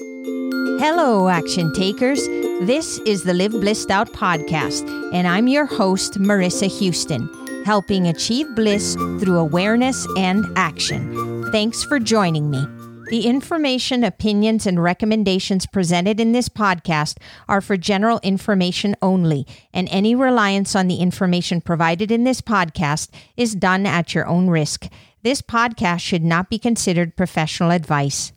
Hello, action takers. This is the Live Blissed Out podcast, and I'm your host, Marissa Houston, helping achieve bliss through awareness and action. Thanks for joining me. The information, opinions, and recommendations presented in this podcast are for general information only, and any reliance on the information provided in this podcast is done at your own risk. This podcast should not be considered professional advice.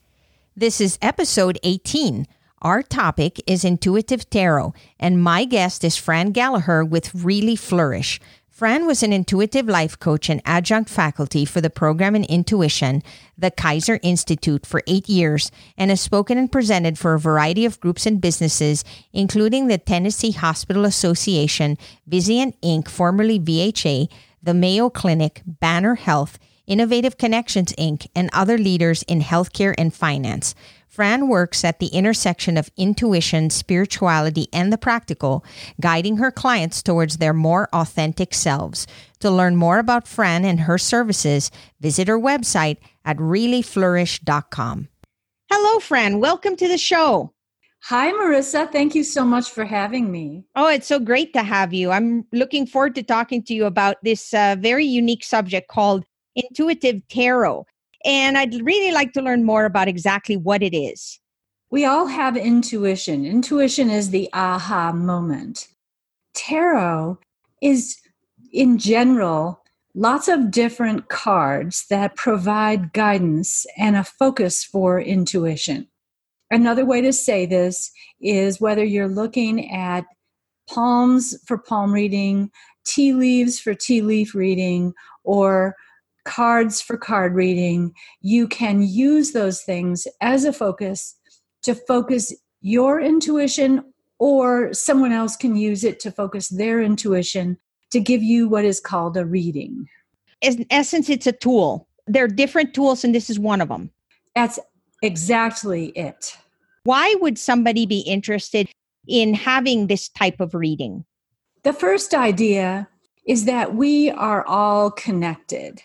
This is episode 18. Our topic is intuitive tarot, and my guest is Fran Gallagher with Really Flourish. Fran was an intuitive life coach and adjunct faculty for the program in intuition, the Kaiser Institute, for eight years, and has spoken and presented for a variety of groups and businesses, including the Tennessee Hospital Association, Vizient Inc., formerly VHA, the Mayo Clinic, Banner Health, Innovative Connections Inc., and other leaders in healthcare and finance. Fran works at the intersection of intuition, spirituality, and the practical, guiding her clients towards their more authentic selves. To learn more about Fran and her services, visit her website at reallyflourish.com. Hello, Fran. Welcome to the show. Hi, Marissa. Thank you so much for having me. Oh, it's so great to have you. I'm looking forward to talking to you about this uh, very unique subject called intuitive tarot. And I'd really like to learn more about exactly what it is. We all have intuition. Intuition is the aha moment. Tarot is, in general, lots of different cards that provide guidance and a focus for intuition. Another way to say this is whether you're looking at palms for palm reading, tea leaves for tea leaf reading, or cards for card reading, you can use those things as a focus to focus your intuition, or someone else can use it to focus their intuition to give you what is called a reading. In essence, it's a tool. There are different tools, and this is one of them. That's exactly it. Why would somebody be interested in having this type of reading? The first idea is that we are all connected.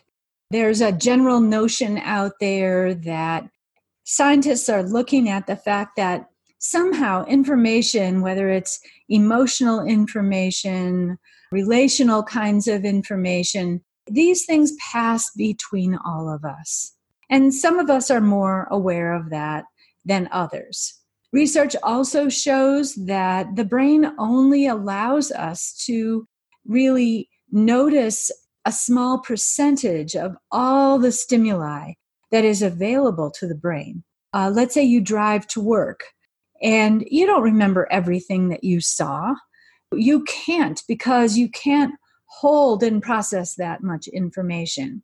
There's a general notion out there that scientists are looking at the fact that somehow information, whether it's emotional information, relational kinds of information, these things pass between all of us. And some of us are more aware of that than others. Research also shows that the brain only allows us to really notice a small percentage of all the stimuli that is available to the brain. Uh, let's say you drive to work and you don't remember everything that you saw. You can't because you can't hold and process that much information.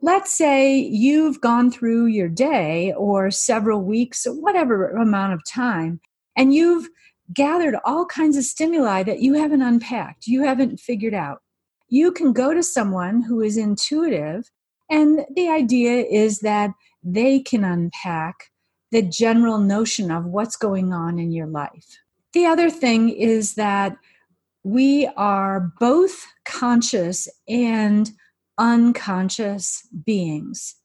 Let's say you've gone through your day or several weeks or whatever amount of time, and you've gathered all kinds of stimuli that you haven't unpacked, you haven't figured out you can go to someone who is intuitive, and the idea is that they can unpack the general notion of what's going on in your life. The other thing is that we are both conscious and unconscious beings.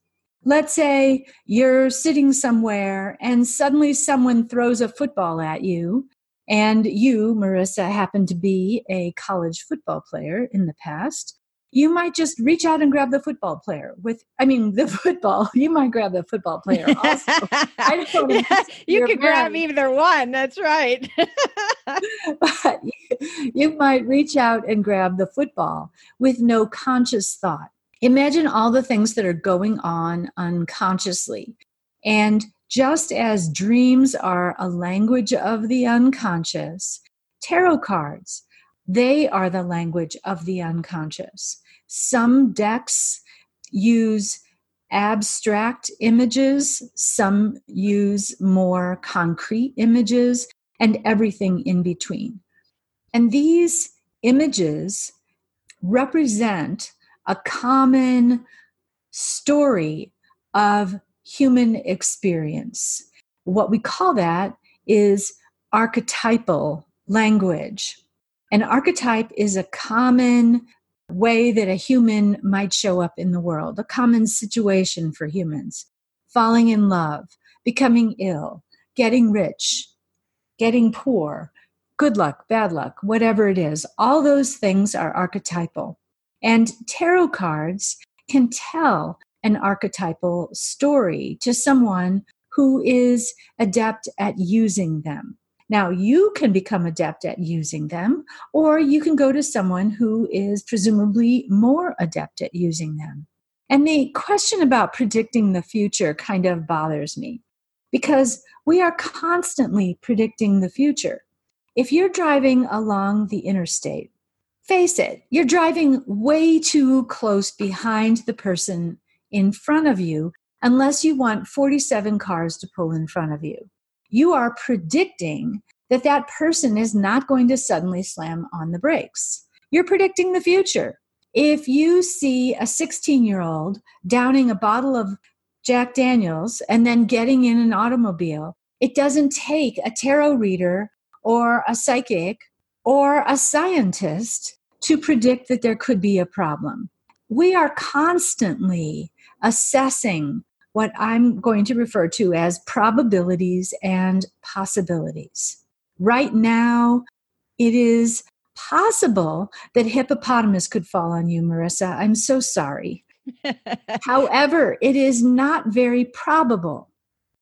Let's say you're sitting somewhere and suddenly someone throws a football at you and you, Marissa, happen to be a college football player in the past, you might just reach out and grab the football player with i mean the football. You might grab the football player also. I don't yeah, you could grab either one that's right. But you, you might reach out and grab the football with no conscious thought. Imagine all the things that are going on unconsciously. And just as dreams are a language of the unconscious, tarot cards, they are the language of the unconscious. Some decks use abstract images, some use more concrete images, and everything in between. And these images represent a common story of human experience. What we call that is archetypal language. An archetype is a common way that a human might show up in the world, a common situation for humans falling in love, becoming ill, getting rich, getting poor, good luck, bad luck, whatever it is. All those things are archetypal. And tarot cards can tell an archetypal story to someone who is adept at using them. Now, you can become adept at using them, or you can go to someone who is presumably more adept at using them. And the question about predicting the future kind of bothers me because we are constantly predicting the future. If you're driving along the interstate, face it, you're driving way too close behind the person in front of you unless you want 47 cars to pull in front of you. You are predicting that that person is not going to suddenly slam on the brakes. You're predicting the future. If you see a 16 year old downing a bottle of Jack Daniels and then getting in an automobile, it doesn't take a tarot reader or a psychic or a scientist to predict that there could be a problem. We are constantly assessing what I'm going to refer to as probabilities and possibilities. Right now, it is possible that hippopotamus could fall on you, Marissa. I'm so sorry. However, it is not very probable.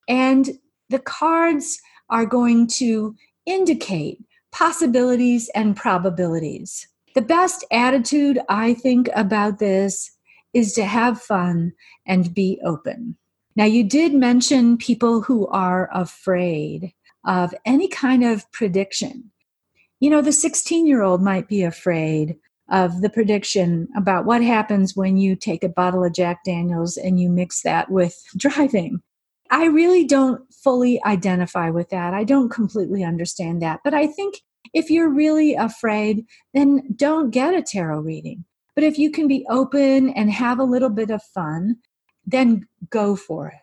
And the cards are going to indicate possibilities and probabilities. The best attitude, I think, about this is to have fun and be open. Now, you did mention people who are afraid of any kind of prediction. You know, the 16 year old might be afraid of the prediction about what happens when you take a bottle of Jack Daniels and you mix that with driving. I really don't fully identify with that. I don't completely understand that. But I think if you're really afraid, then don't get a tarot reading. But if you can be open and have a little bit of fun, then go for it.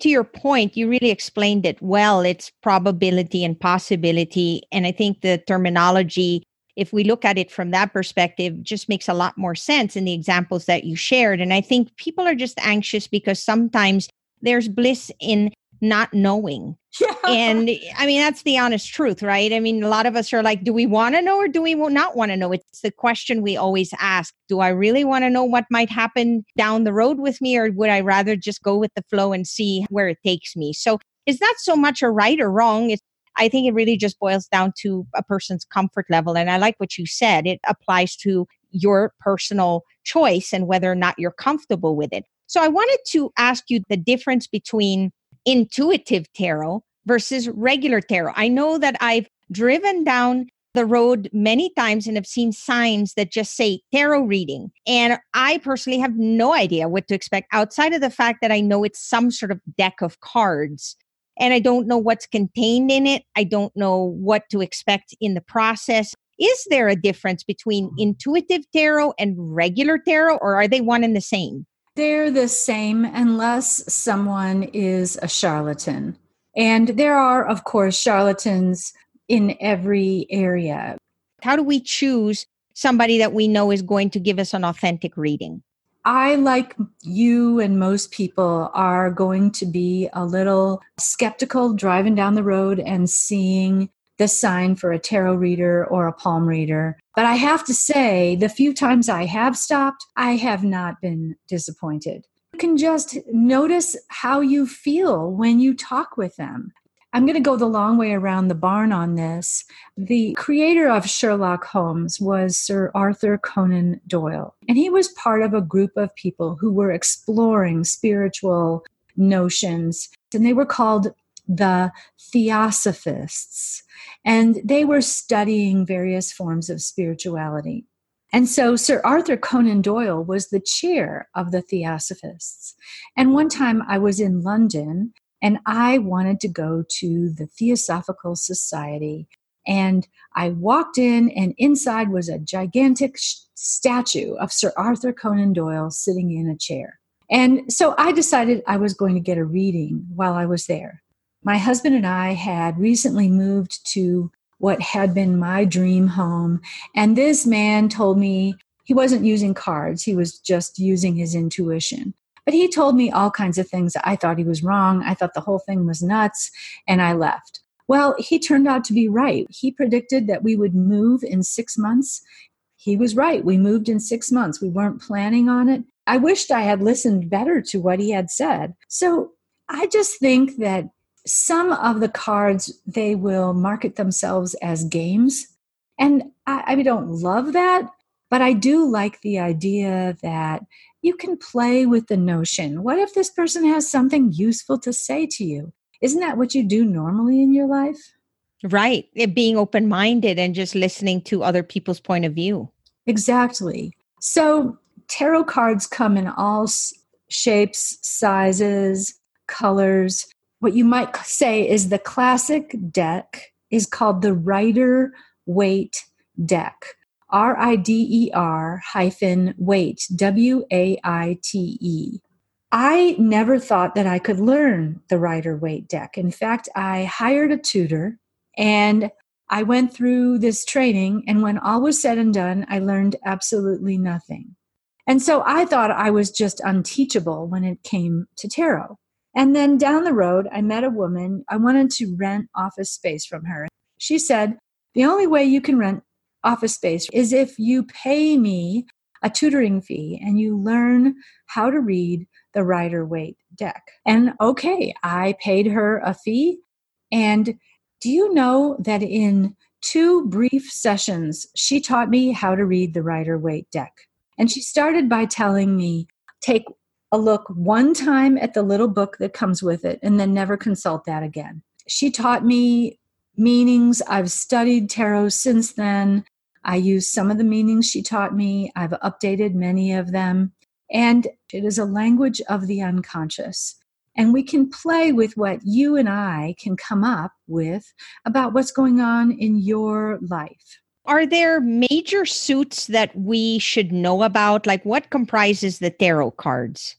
To your point, you really explained it well. It's probability and possibility. And I think the terminology, if we look at it from that perspective, just makes a lot more sense in the examples that you shared. And I think people are just anxious because sometimes there's bliss in not knowing. Yeah. And I mean, that's the honest truth, right? I mean, a lot of us are like, do we want to know or do we not want to know? It's the question we always ask. Do I really want to know what might happen down the road with me, or would I rather just go with the flow and see where it takes me? So, is that so much a right or wrong? It's, I think it really just boils down to a person's comfort level. And I like what you said. It applies to your personal choice and whether or not you're comfortable with it. So I wanted to ask you the difference between intuitive tarot versus regular tarot. I know that I've driven down the road many times and have seen signs that just say tarot reading. And I personally have no idea what to expect outside of the fact that I know it's some sort of deck of cards. And I don't know what's contained in it. I don't know what to expect in the process. Is there a difference between mm-hmm. intuitive tarot and regular tarot, or are they one and the same? They're the same unless someone is a charlatan. And there are, of course, charlatans in every area. How do we choose somebody that we know is going to give us an authentic reading? I, like you and most people, are going to be a little skeptical driving down the road and seeing the sign for a tarot reader or a palm reader. But I have to say, the few times I have stopped, I have not been disappointed. You can just notice how you feel when you talk with them. I'm going to go the long way around the barn on this. The creator of Sherlock Holmes was Sir Arthur Conan Doyle, and he was part of a group of people who were exploring spiritual notions, and they were called the Theosophists and they were studying various forms of spirituality. And so Sir Arthur Conan Doyle was the chair of the Theosophists. And one time I was in London and I wanted to go to the Theosophical Society. And I walked in, and inside was a gigantic sh- statue of Sir Arthur Conan Doyle sitting in a chair. And so I decided I was going to get a reading while I was there my husband and I had recently moved to what had been my dream home. And this man told me he wasn't using cards, he was just using his intuition. But he told me all kinds of things. I thought he was wrong. I thought the whole thing was nuts, and I left. Well, he turned out to be right. He predicted that we would move in six months. He was right. We moved in six months. We weren't planning on it. I wished I had listened better to what he had said. So I just think that some of the cards, they will market themselves as games. And I, I don't love that, but I do like the idea that you can play with the notion. What if this person has something useful to say to you? Isn't that what you do normally in your life? Right. It being open minded and just listening to other people's point of view. Exactly. So, tarot cards come in all shapes, sizes, colors. What you might say is the classic deck is called the Rider Waite deck. R I D E R hyphen Waite, W A I T E. I never thought that I could learn the Rider Waite deck. In fact, I hired a tutor and I went through this training, and when all was said and done, I learned absolutely nothing. And so I thought I was just unteachable when it came to tarot. And then down the road, I met a woman. I wanted to rent office space from her. She said, The only way you can rent office space is if you pay me a tutoring fee and you learn how to read the Rider Waite deck. And okay, I paid her a fee. And do you know that in two brief sessions, she taught me how to read the Rider Waite deck? And she started by telling me, take a look one time at the little book that comes with it and then never consult that again. She taught me meanings. I've studied tarot since then. I use some of the meanings she taught me. I've updated many of them. And it is a language of the unconscious. And we can play with what you and I can come up with about what's going on in your life. Are there major suits that we should know about? Like what comprises the tarot cards?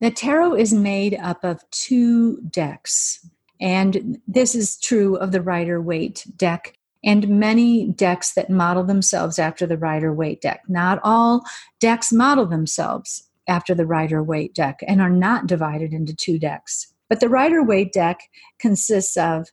The tarot is made up of two decks. And this is true of the Rider Waite deck and many decks that model themselves after the Rider Waite deck. Not all decks model themselves after the Rider Waite deck and are not divided into two decks. But the Rider Waite deck consists of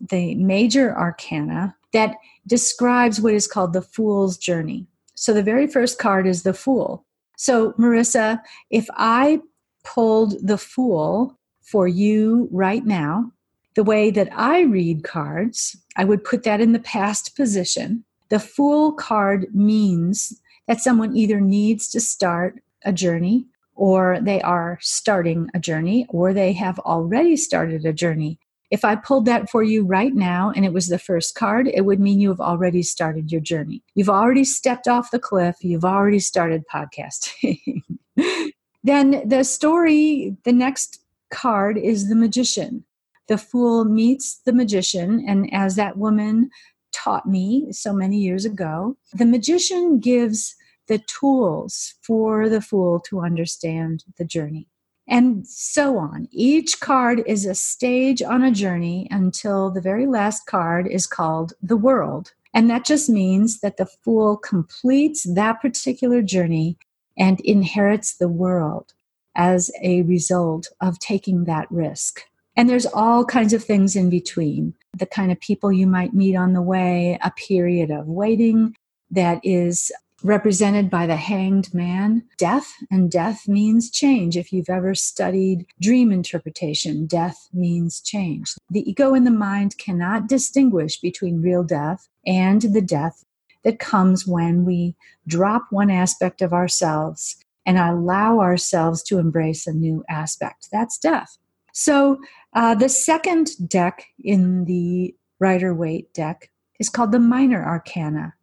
the major arcana that describes what is called the Fool's Journey. So the very first card is the Fool. So, Marissa, if I pulled the Fool for you right now, the way that I read cards, I would put that in the past position. The Fool card means that someone either needs to start a journey or they are starting a journey or they have already started a journey. If I pulled that for you right now and it was the first card, it would mean you have already started your journey. You've already stepped off the cliff, you've already started podcasting. then the story, the next card is the magician. The fool meets the magician, and as that woman taught me so many years ago, the magician gives the tools for the fool to understand the journey. And so on. Each card is a stage on a journey until the very last card is called the world. And that just means that the fool completes that particular journey and inherits the world as a result of taking that risk. And there's all kinds of things in between the kind of people you might meet on the way, a period of waiting that is represented by the hanged man. Death, and death means change. If you've ever studied dream interpretation, death means change. The ego and the mind cannot distinguish between real death and the death that comes when we drop one aspect of ourselves and allow ourselves to embrace a new aspect. That's death. So, uh, the second deck in the Rider Waite deck is called the Minor Arcana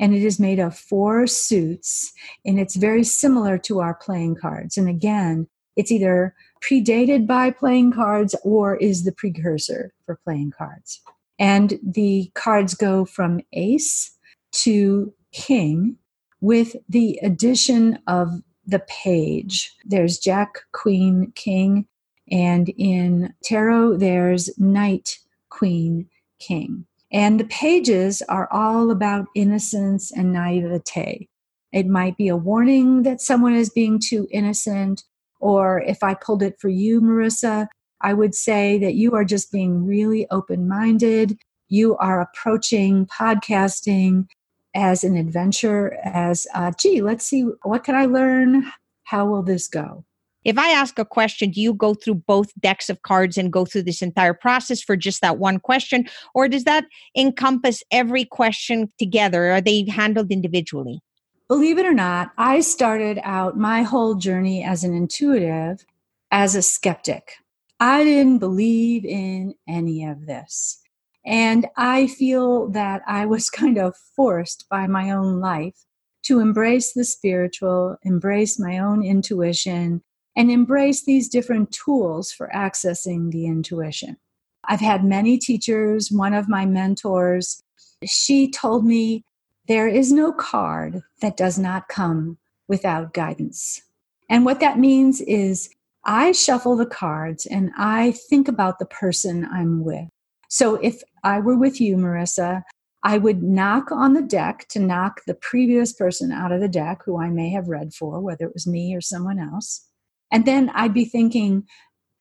and it is made of four suits and it's very similar to our playing cards and again it's either predated by playing cards or is the precursor for playing cards and the cards go from ace to king with the addition of the page there's jack queen king and in tarot there's knight queen king and the pages are all about innocence and naivete. It might be a warning that someone is being too innocent, Or if I pulled it for you, Marissa, I would say that you are just being really open minded. You are approaching podcasting as an adventure, as, uh, gee, let's see, what can I learn? How will this go? If I ask a question, do you go through both decks of cards and go through this entire process for just that one question? Or does that encompass every question together? Are they handled individually? Believe it or not, I started out my whole journey as an intuitive as a skeptic. I didn't believe in any of this. And I feel that I was kind of forced by my own life to embrace the spiritual, embrace my own intuition, and embrace these different tools for accessing the intuition. I've had many teachers. One of my mentors, she told me there is no card that does not come without guidance. And what that means is I shuffle the cards and I think about the person I'm with. So if I were with you, Marissa, I would knock on the deck to knock the previous person out of the deck who I may have read for, whether it was me or someone else. And then I'd be thinking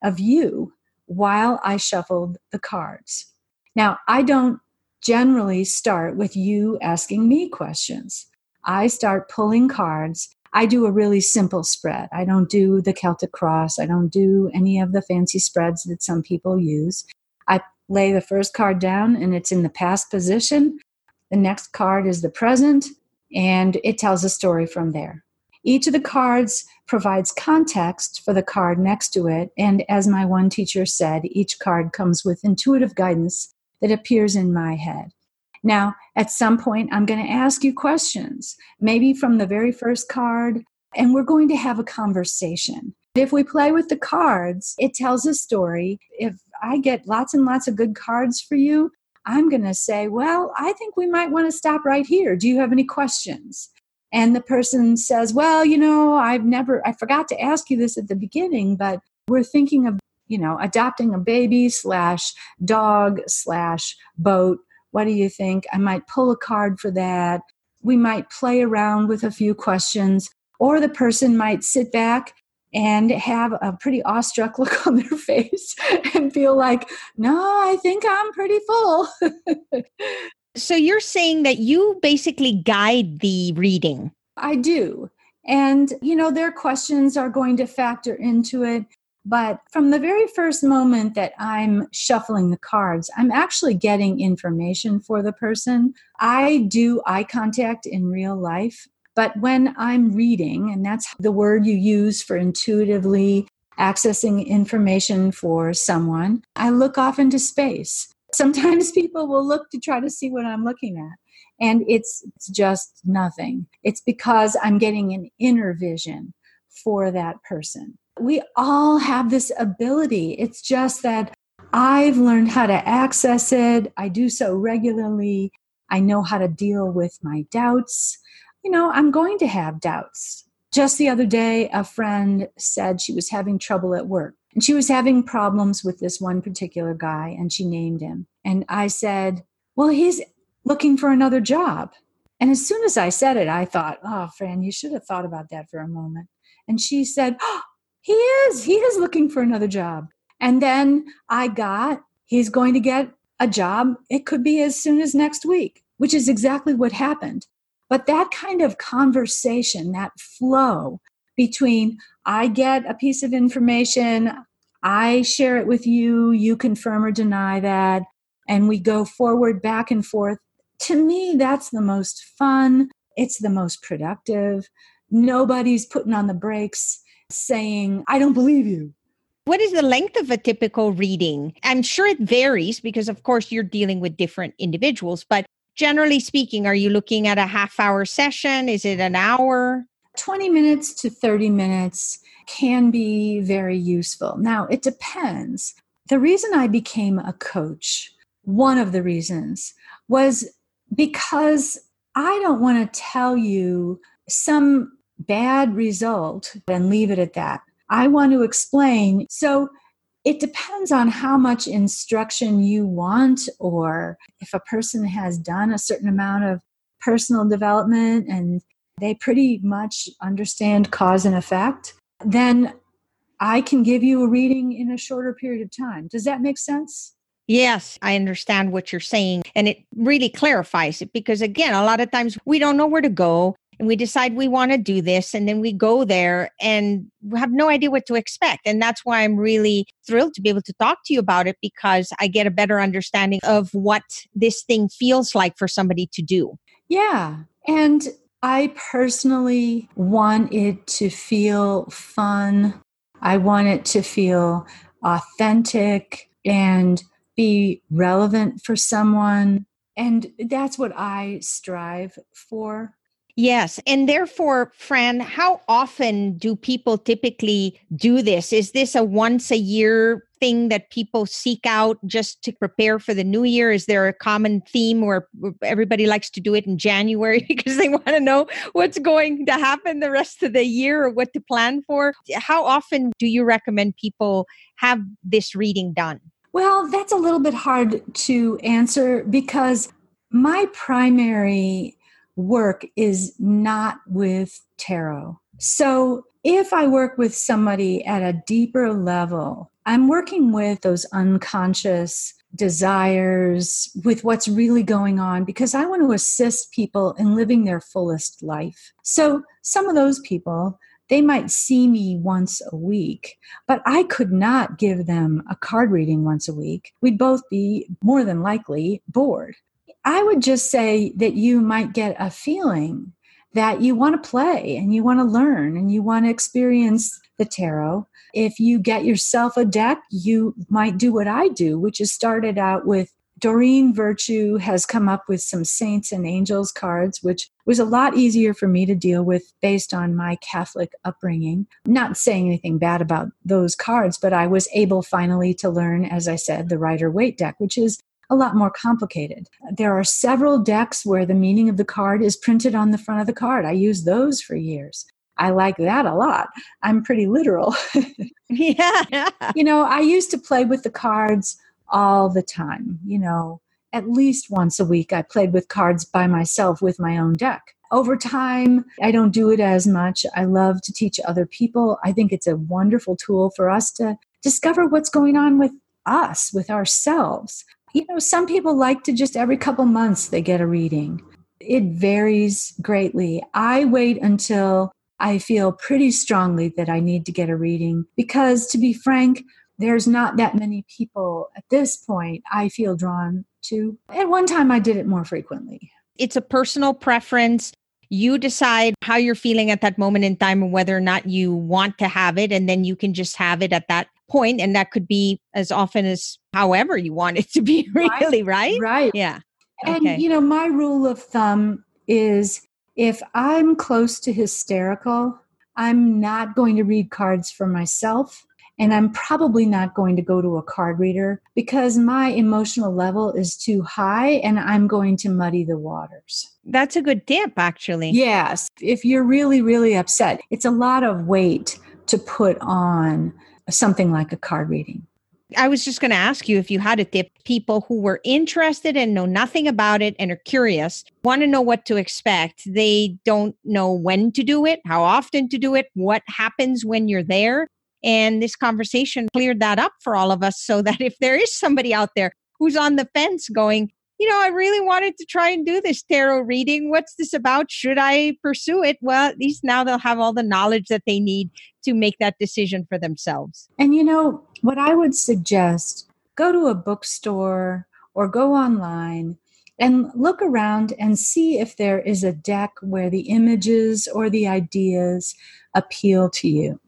of you while I shuffled the cards. Now, I don't generally start with you asking me questions. I start pulling cards. I do a really simple spread. I don't do the Celtic cross. I don't do any of the fancy spreads that some people use. I lay the first card down and it's in the past position. The next card is the present, and it tells a story from there. Each of the cards provides context for the card next to it, and as my one teacher said, each card comes with intuitive guidance that appears in my head. Now, at some point, I'm going to ask you questions, maybe from the very first card, and we're going to have a conversation. If we play with the cards, it tells a story. If I get lots and lots of good cards for you, I'm going to say, Well, I think we might want to stop right here. Do you have any questions? and the person says well you know i've never i forgot to ask you this at the beginning but we're thinking of you know adopting a baby slash dog slash boat what do you think i might pull a card for that we might play around with a few questions or the person might sit back and have a pretty awestruck look on their face and feel like no i think i'm pretty full So you're saying that you basically guide the reading? I do. And, you know, their questions are going to factor into it. But from the very first moment that I'm shuffling the cards, I'm actually getting information for the person. I do eye contact in real life. But when I'm reading, and that's the word you use for intuitively accessing information for someone, I look off into space. Sometimes people will look to try to see what I'm looking at, and it's, it's just nothing. It's because I'm getting an inner vision for that person. We all have this ability. It's just that I've learned how to access it. I do so regularly. I know how to deal with my doubts. You know, I'm going to have doubts. Just the other day, a friend said she was having trouble at work. And she was having problems with this one particular guy, and she named him. And I said, Well, he's looking for another job. And as soon as I said it, I thought, Oh, Fran, you should have thought about that for a moment. And she said, oh, He is. He is looking for another job. And then I got, He's going to get a job. It could be as soon as next week, which is exactly what happened. But that kind of conversation, that flow between I get a piece of information, I share it with you, you confirm or deny that, and we go forward back and forth. To me, that's the most fun. It's the most productive. Nobody's putting on the brakes saying, I don't believe you. What is the length of a typical reading? I'm sure it varies because, of course, you're dealing with different individuals, but generally speaking, are you looking at a half hour session? Is it an hour? 20 minutes to 30 minutes can be very useful. Now, it depends. The reason I became a coach, one of the reasons, was because I don't want to tell you some bad result and leave it at that. I want to explain. So, it depends on how much instruction you want, or if a person has done a certain amount of personal development and they pretty much understand cause and effect, then I can give you a reading in a shorter period of time. Does that make sense? Yes, I understand what you're saying. And it really clarifies it because, again, a lot of times we don't know where to go and we decide we want to do this. And then we go there and we have no idea what to expect. And that's why I'm really thrilled to be able to talk to you about it because I get a better understanding of what this thing feels like for somebody to do. Yeah. And I personally want it to feel fun. I want it to feel authentic and be relevant for someone. And that's what I strive for. Yes. And therefore, Fran, how often do people typically do this? Is this a once a year thing that people seek out just to prepare for the new year? Is there a common theme where everybody likes to do it in January because they want to know what's going to happen the rest of the year or what to plan for? How often do you recommend people have this reading done? Well, that's a little bit hard to answer because my primary work is not with tarot. So if I work with somebody at a deeper level, I'm working with those unconscious desires, with what's really going on, because I want to assist people in living their fullest life. So some of those people they might see me once a week, but I could not give them a card reading once a week. We'd both be more than likely bored. I would just say that you might get a feeling that you want to play and you want to learn and you want to experience the tarot. If you get yourself a deck, you might do what I do, which is started out with Doreen Virtue has come up with some saints and angels cards, which was a lot easier for me to deal with based on my Catholic upbringing. Not saying anything bad about those cards, but I was able finally to learn, as I said, the Rider Waite deck, which is a lot more complicated. There are several decks where the meaning of the card is printed on the front of the card. I use those for years. I like that a lot. I'm pretty literal. yeah. you know, I used to play with the cards all the time. You know, at least once a week, I played with cards by myself with my own deck. Over time, I don't do it as much. I love to teach other people. I think it's a wonderful tool for us to discover what's going on with us, with ourselves. You know, some people like to just every couple months they get a reading. It varies greatly. I wait until I feel pretty strongly that I need to get a reading because, to be frank, there's not that many people at this point I feel drawn to. At one time, I did it more frequently. It's a personal preference. You decide how you're feeling at that moment in time and whether or not you want to have it. And then you can just have it at that point, And that could be as often as however you want it to be, really, right? Right. right. Yeah. And, okay. you know, my rule of thumb is if I'm close to hysterical, I'm not going to read cards for myself and I'm probably not going to go to a card reader because my emotional level is too high and I'm going to muddy the waters. That's a good tip, actually. Yes. If you're really, really upset, it's a lot of weight to put on something like a card reading. I was just going to ask you if you had a tip people who were interested and know nothing about it and are curious, want to know what to expect. They don't know when to do it, how often to do it, what happens when you're there. And this conversation cleared that up for all of us so that if there is somebody out there who's on the fence going, you know, I really wanted to try and do this tarot reading. What's this about? Should I pursue it? Well, at least now they'll have all the knowledge that they need to make that decision for themselves. And, you know, what I would suggest go to a bookstore or go online and look around and see if there is a deck where the images or the ideas appeal to you.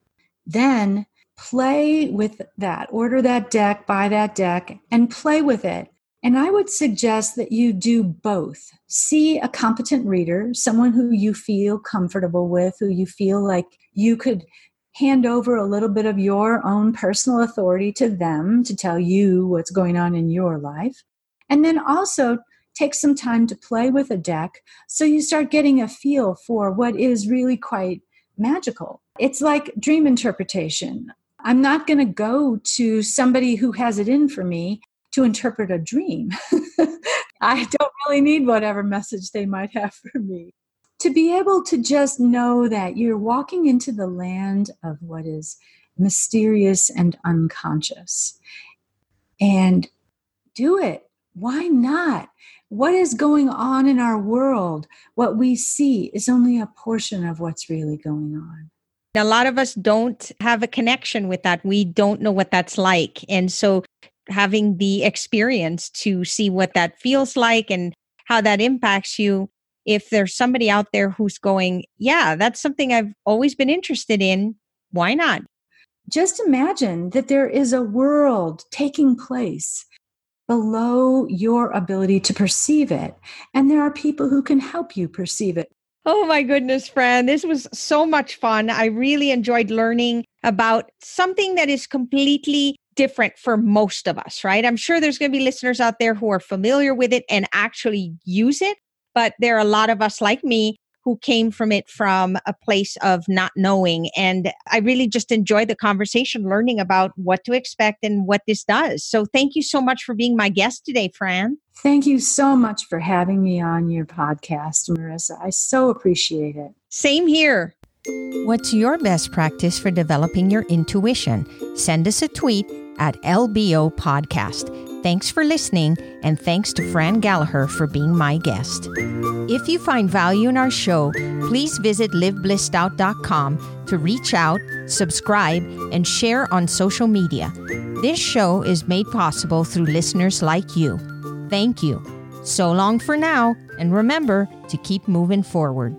Then play with that. Order that deck, buy that deck, and play with it. And I would suggest that you do both. See a competent reader, someone who you feel comfortable with, who you feel like you could hand over a little bit of your own personal authority to them to tell you what's going on in your life. And then also take some time to play with a deck so you start getting a feel for what is really quite magical. It's like dream interpretation. I'm not going to go to somebody who has it in for me to interpret a dream. I don't really need whatever message they might have for me. To be able to just know that you're walking into the land of what is mysterious and unconscious. And do it. Why not? What is going on in our world? What we see is only a portion of what's really going on. A lot of us don't have a connection with that. We don't know what that's like. And so having the experience to see what that feels like and how that impacts you if there's somebody out there who's going, yeah, that's something I've always been interested in, why not? Just imagine that there is a world taking place below your ability to perceive it. And there are people who can help you perceive it. Oh my goodness, Fran. This was so much fun. I really enjoyed learning about something that is completely different for most of us, right? I'm sure there's going to be listeners out there who are familiar with it and actually use it, but there are a lot of us like me who came from it from a place of not knowing. And I really just enjoyed the conversation, learning about what to expect and what this does. So thank you so much for being my guest today, Fran. Thank you so much for having me on your podcast, Marissa. I so appreciate it. Same here. What's your best practice for developing your intuition? Send us a tweet at LBO Podcast. Thanks for listening, and thanks to Fran Gallagher for being my guest. If you find value in our show, please visit liveblissedout.com to reach out, subscribe, and share on social media. This show is made possible through listeners like you. Thank you. So long for now, and remember to keep moving forward.